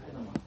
Ah, no, no.